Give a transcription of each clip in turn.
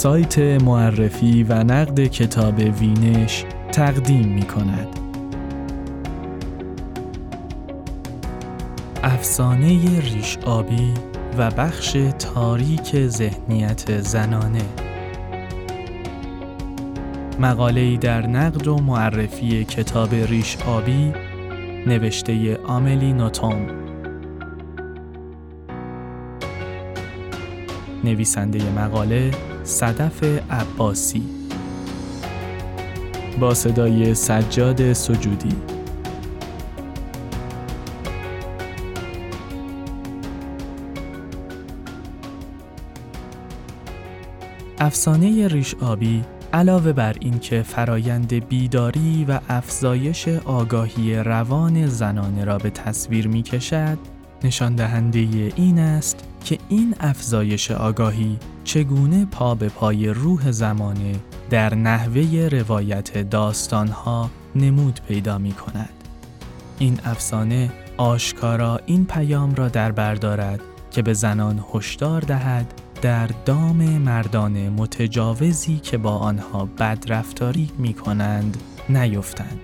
سایت معرفی و نقد کتاب وینش تقدیم می کند. افسانه ریش آبی و بخش تاریک ذهنیت زنانه مقاله در نقد و معرفی کتاب ریش آبی نوشته آملی نوتوم نویسنده مقاله صدف عباسی. با صدای سجاد سجودی. افسانه ریش آبی علاوه بر اینکه فرایند بیداری و افزایش آگاهی روان زنانه را به تصویر می کشد، نشان دهنده این است که این افزایش آگاهی چگونه پا به پای روح زمانه در نحوه روایت داستانها نمود پیدا می کند. این افسانه آشکارا این پیام را در بردارد که به زنان هشدار دهد در دام مردان متجاوزی که با آنها بدرفتاری می کنند نیفتند.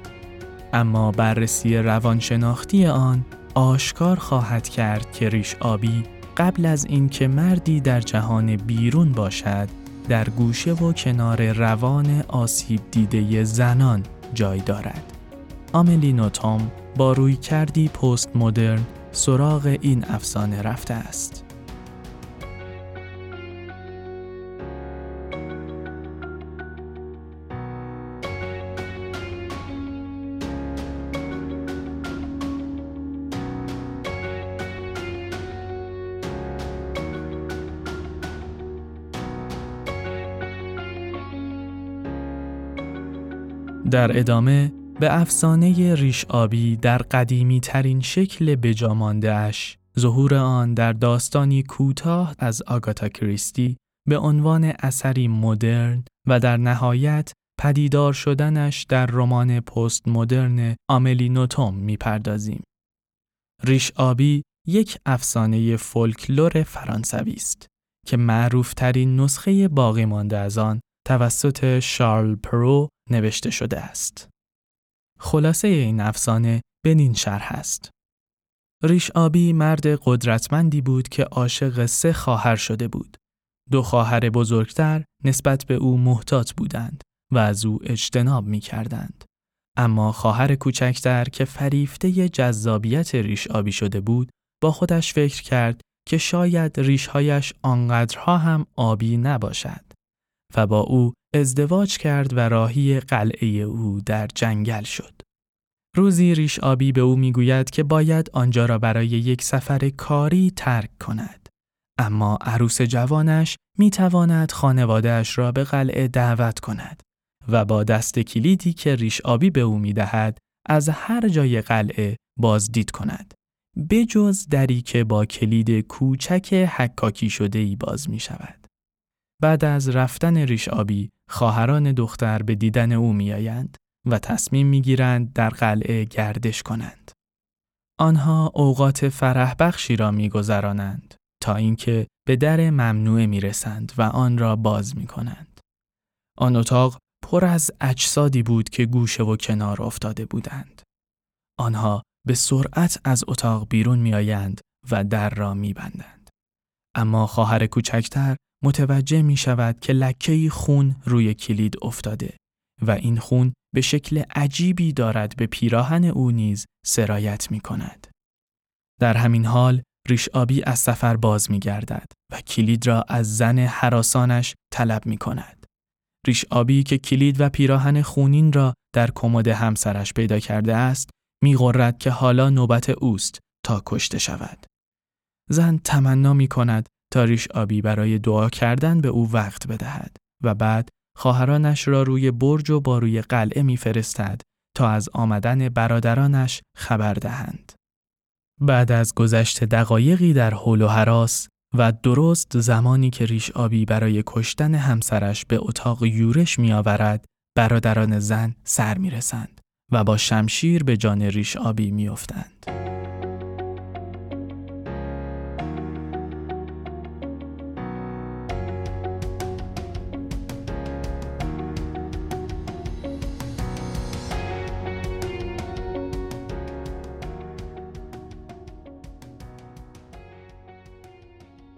اما بررسی روانشناختی آن آشکار خواهد کرد که ریش آبی قبل از اینکه مردی در جهان بیرون باشد در گوشه و کنار روان آسیب دیده زنان جای دارد. آملی نوتام با روی کردی پست مدرن سراغ این افسانه رفته است. در ادامه به افسانه ریش آبی در قدیمی ترین شکل بجامانده اش ظهور آن در داستانی کوتاه از آگاتا کریستی به عنوان اثری مدرن و در نهایت پدیدار شدنش در رمان پست مدرن آملی نوتوم می‌پردازیم. ریش آبی یک افسانه فولکلور فرانسوی است که معروفترین نسخه باقی مانده از آن توسط شارل پرو نوشته شده است. خلاصه این افسانه نین شرح است. ریش آبی مرد قدرتمندی بود که عاشق سه خواهر شده بود. دو خواهر بزرگتر نسبت به او محتاط بودند و از او اجتناب می کردند. اما خواهر کوچکتر که فریفته جذابیت ریش آبی شده بود با خودش فکر کرد که شاید ریشهایش آنقدرها هم آبی نباشد. و با او ازدواج کرد و راهی قلعه او در جنگل شد. روزی ریش آبی به او می‌گوید که باید آنجا را برای یک سفر کاری ترک کند. اما عروس جوانش می تواند خانوادهش را به قلعه دعوت کند و با دست کلیدی که ریش آبی به او می دهد از هر جای قلعه بازدید کند. بجز دری که با کلید کوچک حکاکی شده ای باز می شود. بعد از رفتن ریش آبی خواهران دختر به دیدن او میآیند و تصمیم می‌گیرند در قلعه گردش کنند. آنها اوقات فرح بخشی را میگذرانند تا اینکه به در ممنوعه می‌رسند و آن را باز می کنند. آن اتاق پر از اجسادی بود که گوشه و کنار افتاده بودند. آنها به سرعت از اتاق بیرون میآیند و در را میبندند. اما خواهر کوچکتر متوجه می شود که لکه خون روی کلید افتاده و این خون به شکل عجیبی دارد به پیراهن او نیز سرایت می کند. در همین حال ریش آبی از سفر باز می گردد و کلید را از زن حراسانش طلب می کند. ریش آبی که کلید و پیراهن خونین را در کمد همسرش پیدا کرده است می که حالا نوبت اوست تا کشته شود. زن تمنا می کند تا ریش آبی برای دعا کردن به او وقت بدهد و بعد خواهرانش را روی برج و باروی قلعه میفرستد تا از آمدن برادرانش خبر دهند. بعد از گذشت دقایقی در حول و حراس، و درست زمانی که ریش آبی برای کشتن همسرش به اتاق یورش می آورد، برادران زن سر می رسند و با شمشیر به جان ریش آبی می افتند.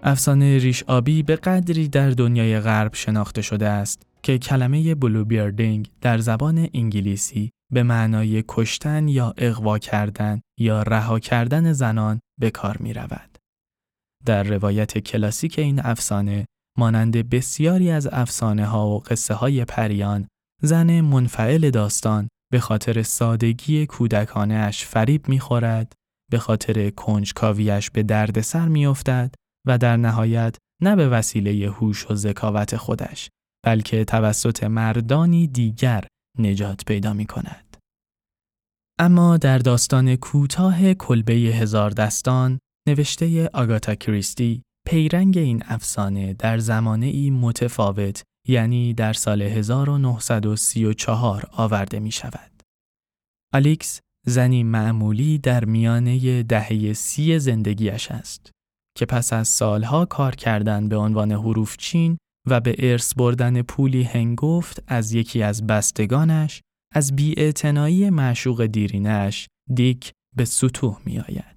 افسانه ریش آبی به قدری در دنیای غرب شناخته شده است که کلمه بلوبیردینگ در زبان انگلیسی به معنای کشتن یا اغوا کردن یا رها کردن زنان به کار می رود. در روایت کلاسیک این افسانه مانند بسیاری از افسانه ها و قصه های پریان زن منفعل داستان به خاطر سادگی کودکانه اش فریب می‌خورد به خاطر کنجکاویش به دردسر میافتد و در نهایت نه به وسیله هوش و ذکاوت خودش بلکه توسط مردانی دیگر نجات پیدا می کند. اما در داستان کوتاه کلبه هزار دستان نوشته آگاتا کریستی پیرنگ این افسانه در زمانه ای متفاوت یعنی در سال 1934 آورده می شود. آلیکس زنی معمولی در میانه دهه سی زندگیش است. که پس از سالها کار کردن به عنوان حروف چین و به ارث بردن پولی هنگفت از یکی از بستگانش از بیاعتنایی معشوق دیرینش دیک به ستوه می آید.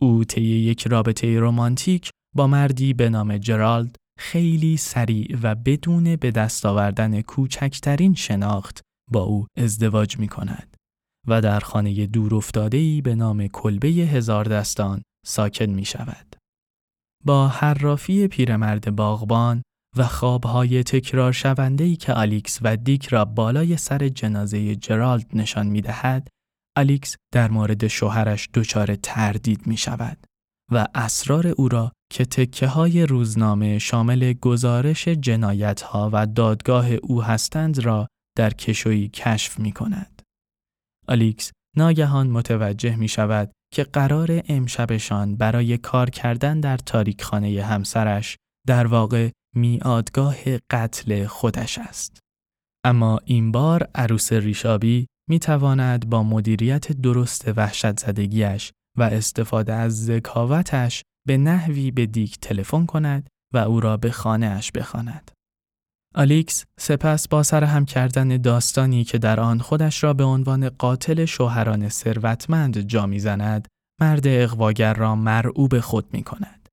او طی یک رابطه رمانتیک با مردی به نام جرالد خیلی سریع و بدون به دست آوردن کوچکترین شناخت با او ازدواج می کند و در خانه دور به نام کلبه هزار دستان ساکن می شود. با حرافی پیرمرد باغبان و خوابهای تکرار شونده که آلیکس و دیک را بالای سر جنازه جرالد نشان می دهد، آلیکس در مورد شوهرش دچار تردید می شود و اسرار او را که تکه های روزنامه شامل گزارش جنایت ها و دادگاه او هستند را در کشویی کشف می کند. آلیکس ناگهان متوجه می شود که قرار امشبشان برای کار کردن در تاریکخانه همسرش در واقع میعادگاه قتل خودش است. اما این بار عروس ریش‌آبی می تواند با مدیریت درست وحشت زدگیش و استفاده از ذکاوتش به نحوی به دیک تلفن کند و او را به خانه اش بخواند. آلیکس سپس با سر هم کردن داستانی که در آن خودش را به عنوان قاتل شوهران ثروتمند جا می‌زند مرد اغواگر را مرعوب خود می کند.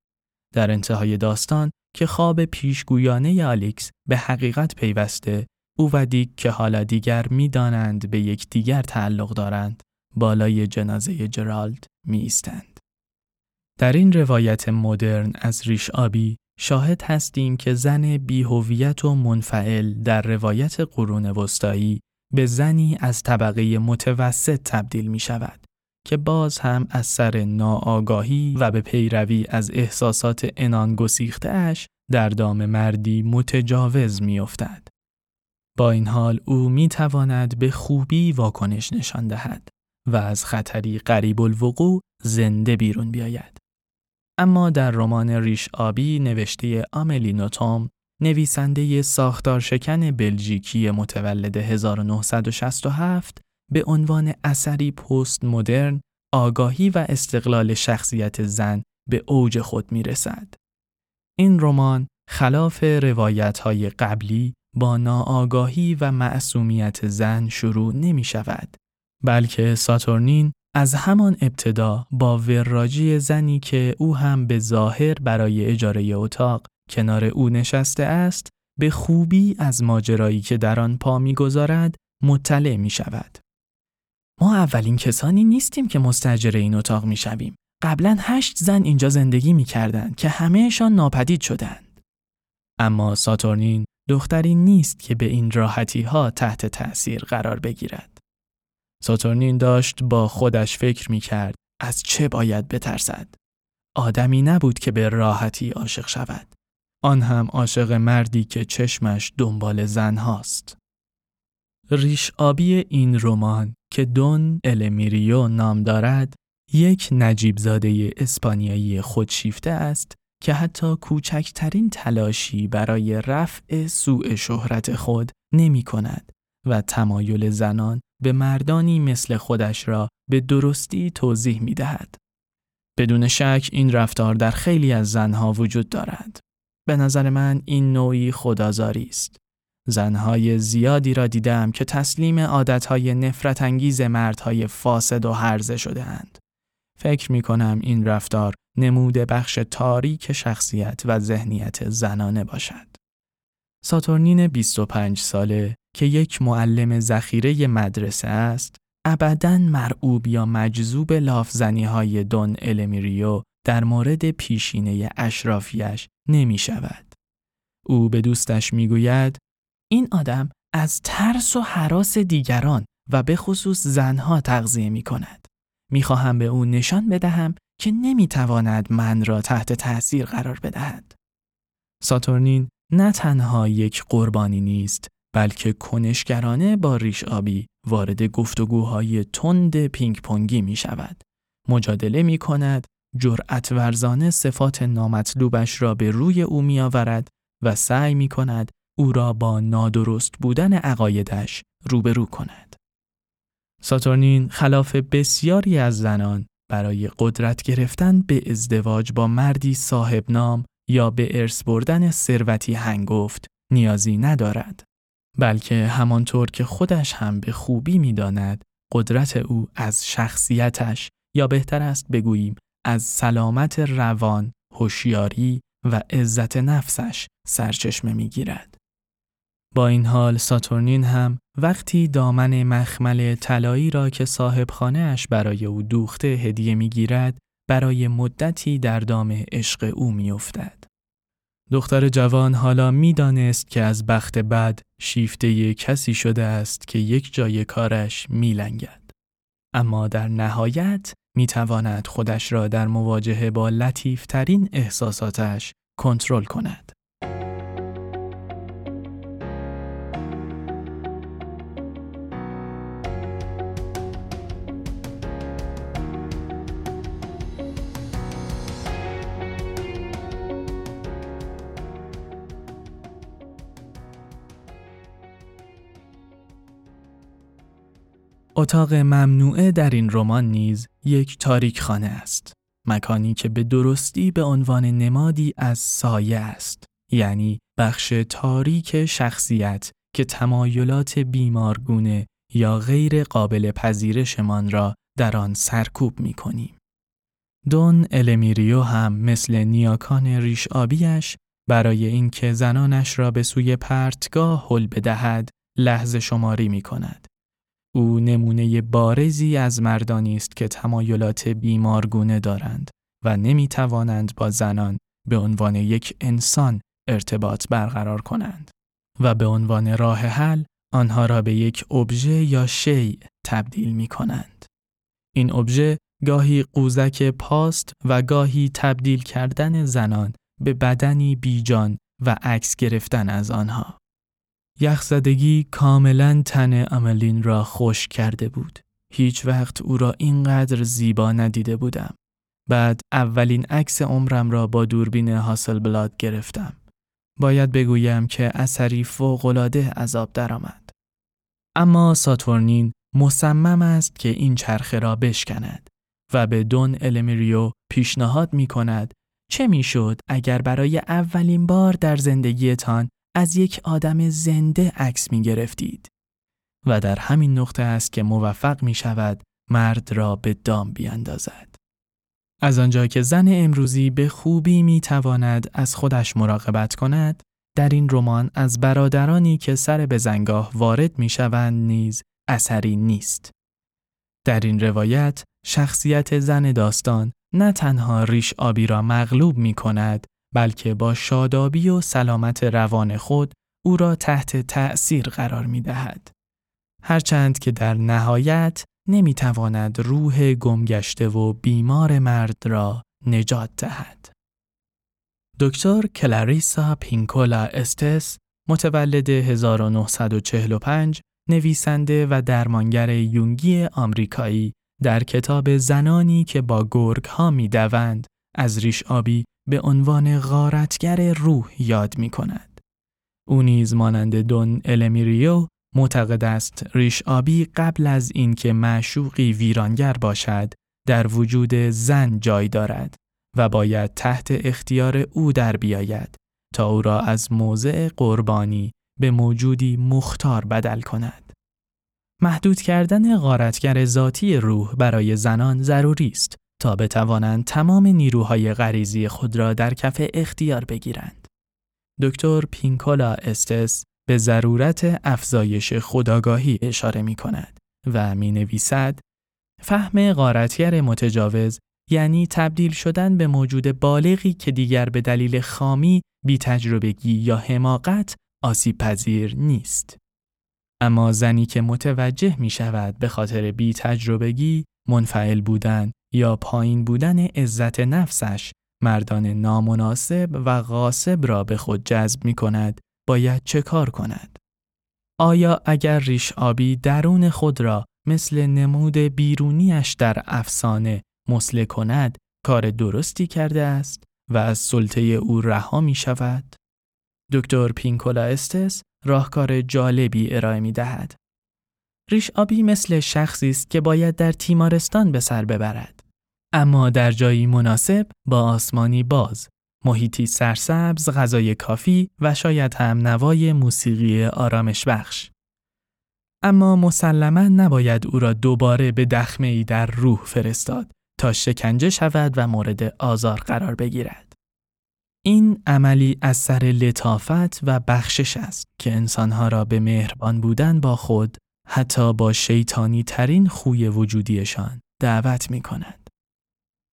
در انتهای داستان که خواب پیشگویانه آلیکس به حقیقت پیوسته او و دیک که حالا دیگر می‌دانند به یکدیگر تعلق دارند بالای جنازه جرالد می ایستند. در این روایت مدرن از ریش آبی شاهد هستیم که زن بیهویت و منفعل در روایت قرون وسطایی به زنی از طبقه متوسط تبدیل می شود که باز هم از سر ناآگاهی و به پیروی از احساسات انان گسیخته اش در دام مردی متجاوز می افتد. با این حال او می تواند به خوبی واکنش نشان دهد و از خطری قریب الوقوع زنده بیرون بیاید. اما در رمان ریش آبی نوشته آملی نوتوم نویسنده ساختار شکن بلژیکی متولد 1967 به عنوان اثری پست مدرن آگاهی و استقلال شخصیت زن به اوج خود می رسد. این رمان خلاف روایت های قبلی با ناآگاهی و معصومیت زن شروع نمی شود بلکه ساتورنین از همان ابتدا با وراجی زنی که او هم به ظاهر برای اجاره اتاق کنار او نشسته است به خوبی از ماجرایی که در آن پا می‌گذارد مطلع می شود. ما اولین کسانی نیستیم که مستجر این اتاق می شویم. قبلا هشت زن اینجا زندگی می کردن که همهشان ناپدید شدند. اما ساتورنین دختری نیست که به این راحتی ها تحت تأثیر قرار بگیرد. ساتورنین داشت با خودش فکر می کرد از چه باید بترسد. آدمی نبود که به راحتی عاشق شود. آن هم عاشق مردی که چشمش دنبال زن هاست. ریش آبی این رمان که دون المیریو نام دارد یک نجیب زاده اسپانیایی خودشیفته است که حتی کوچکترین تلاشی برای رفع سوء شهرت خود نمی کند و تمایل زنان به مردانی مثل خودش را به درستی توضیح می دهد. بدون شک این رفتار در خیلی از زنها وجود دارد. به نظر من این نوعی خدازاری است. زنهای زیادی را دیدم که تسلیم عادتهای نفرت انگیز مردهای فاسد و هرزه شده اند. فکر می کنم این رفتار نموده بخش تاریک شخصیت و ذهنیت زنانه باشد. ساتورنین 25 ساله که یک معلم ذخیره مدرسه است، ابدا مرعوب یا مجذوب لافزنی های دون المیریو در مورد پیشینه اشرافیش نمی شود. او به دوستش می گوید این آدم از ترس و حراس دیگران و به خصوص زنها تغذیه می کند. می خواهم به او نشان بدهم که نمی تواند من را تحت تأثیر قرار بدهد. ساتورنین نه تنها یک قربانی نیست بلکه کنشگرانه با ریش آبی وارد گفتگوهای تند پینگ پونگی می شود. مجادله می کند، جرأت ورزانه صفات نامطلوبش را به روی او می آورد و سعی می کند او را با نادرست بودن عقایدش روبرو کند. ساتورنین خلاف بسیاری از زنان برای قدرت گرفتن به ازدواج با مردی صاحب نام یا به ارث بردن ثروتی هنگفت نیازی ندارد. بلکه همانطور که خودش هم به خوبی می‌داند قدرت او از شخصیتش یا بهتر است بگوییم از سلامت روان، هوشیاری و عزت نفسش سرچشمه می‌گیرد. با این حال ساتورنین هم وقتی دامن مخمل طلایی را که صاحب اش برای او دوخته هدیه می‌گیرد برای مدتی در دام عشق او میافتد. دختر جوان حالا می‌دانست که از بخت بد شیفته کسی شده است که یک جای کارش میلنگد. اما در نهایت می‌تواند خودش را در مواجهه با لطیفترین احساساتش کنترل کند. اتاق ممنوعه در این رمان نیز یک تاریک خانه است. مکانی که به درستی به عنوان نمادی از سایه است. یعنی بخش تاریک شخصیت که تمایلات بیمارگونه یا غیر قابل پذیرشمان را در آن سرکوب می کنیم. دون المیریو هم مثل نیاکان ریش آبیش برای اینکه زنانش را به سوی پرتگاه حل بدهد لحظه شماری می کند او نمونه بارزی از مردانی است که تمایلات بیمارگونه دارند و نمی توانند با زنان به عنوان یک انسان ارتباط برقرار کنند و به عنوان راه حل آنها را به یک ابژه یا شیء تبدیل می کنند. این ابژه گاهی قوزک پاست و گاهی تبدیل کردن زنان به بدنی بیجان و عکس گرفتن از آنها. یخزدگی کاملا تن املین را خوش کرده بود. هیچ وقت او را اینقدر زیبا ندیده بودم. بعد اولین عکس عمرم را با دوربین هاسل بلاد گرفتم. باید بگویم که اثری فوقالعاده عذاب درآمد. اما ساتورنین مصمم است که این چرخه را بشکند و به دون المیریو پیشنهاد می کند چه می‌شد اگر برای اولین بار در زندگیتان از یک آدم زنده عکس می گرفتید و در همین نقطه است که موفق می شود مرد را به دام بیاندازد. از آنجا که زن امروزی به خوبی می تواند از خودش مراقبت کند، در این رمان از برادرانی که سر به زنگاه وارد می شوند نیز اثری نیست. در این روایت شخصیت زن داستان نه تنها ریش آبی را مغلوب می کند بلکه با شادابی و سلامت روان خود او را تحت تأثیر قرار می دهد. هرچند که در نهایت نمی تواند روح گمگشته و بیمار مرد را نجات دهد. دکتر کلاریسا پینکولا استس متولد 1945 نویسنده و درمانگر یونگی آمریکایی در کتاب زنانی که با گرگ ها می دوند از ریش آبی به عنوان غارتگر روح یاد می کند. او نیز مانند دون المیریو معتقد است ریش آبی قبل از اینکه معشوقی ویرانگر باشد در وجود زن جای دارد و باید تحت اختیار او در بیاید تا او را از موضع قربانی به موجودی مختار بدل کند. محدود کردن غارتگر ذاتی روح برای زنان ضروری است تا بتوانند تمام نیروهای غریزی خود را در کف اختیار بگیرند. دکتر پینکولا استس به ضرورت افزایش خداگاهی اشاره می کند و می نویسد فهم غارتگر متجاوز یعنی تبدیل شدن به موجود بالغی که دیگر به دلیل خامی، بی تجربگی یا حماقت آسیب پذیر نیست. اما زنی که متوجه می شود به خاطر بی تجربگی، منفعل بودن یا پایین بودن عزت نفسش مردان نامناسب و غاصب را به خود جذب می کند باید چه کار کند؟ آیا اگر ریش آبی درون خود را مثل نمود بیرونیش در افسانه مسله کند کار درستی کرده است و از سلطه او رها می شود؟ دکتر پینکولا استس راهکار جالبی ارائه می دهد. ریش آبی مثل شخصی است که باید در تیمارستان به سر ببرد. اما در جایی مناسب با آسمانی باز، محیطی سرسبز، غذای کافی و شاید هم نوای موسیقی آرامش بخش. اما مسلما نباید او را دوباره به دخمه ای در روح فرستاد تا شکنجه شود و مورد آزار قرار بگیرد. این عملی از سر لطافت و بخشش است که انسانها را به مهربان بودن با خود حتی با شیطانی ترین خوی وجودیشان دعوت می کند.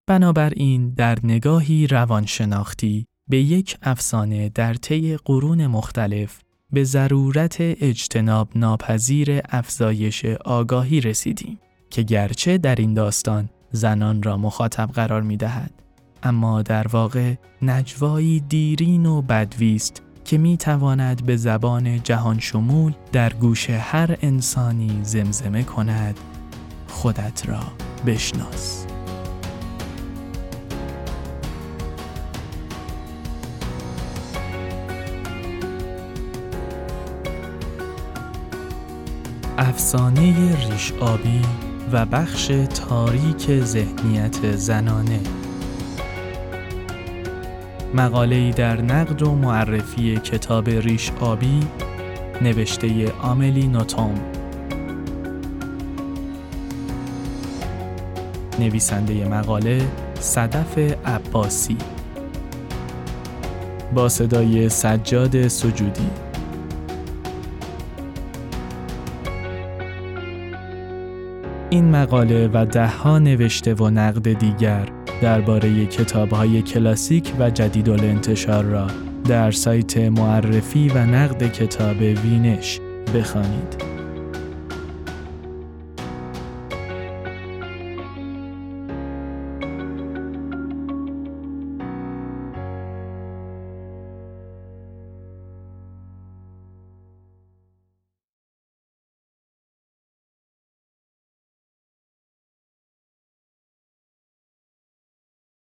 بنابراین در نگاهی روانشناختی به یک افسانه در طی قرون مختلف به ضرورت اجتناب ناپذیر افزایش آگاهی رسیدیم که گرچه در این داستان زنان را مخاطب قرار می دهد اما در واقع نجوایی دیرین و بدویست که می تواند به زبان جهان شمول در گوش هر انسانی زمزمه کند خودت را بشناس. افسانه ریش آبی و بخش تاریک ذهنیت زنانه. مقاله در نقد و معرفی کتاب ریش آبی نوشته آملی نوتوم نویسنده مقاله صدف عباسی. با صدای سجاد سجودی. این مقاله و دهها نوشته و نقد دیگر درباره کتابهای کلاسیک و جدید انتشار را در سایت معرفی و نقد کتاب وینش بخوانید.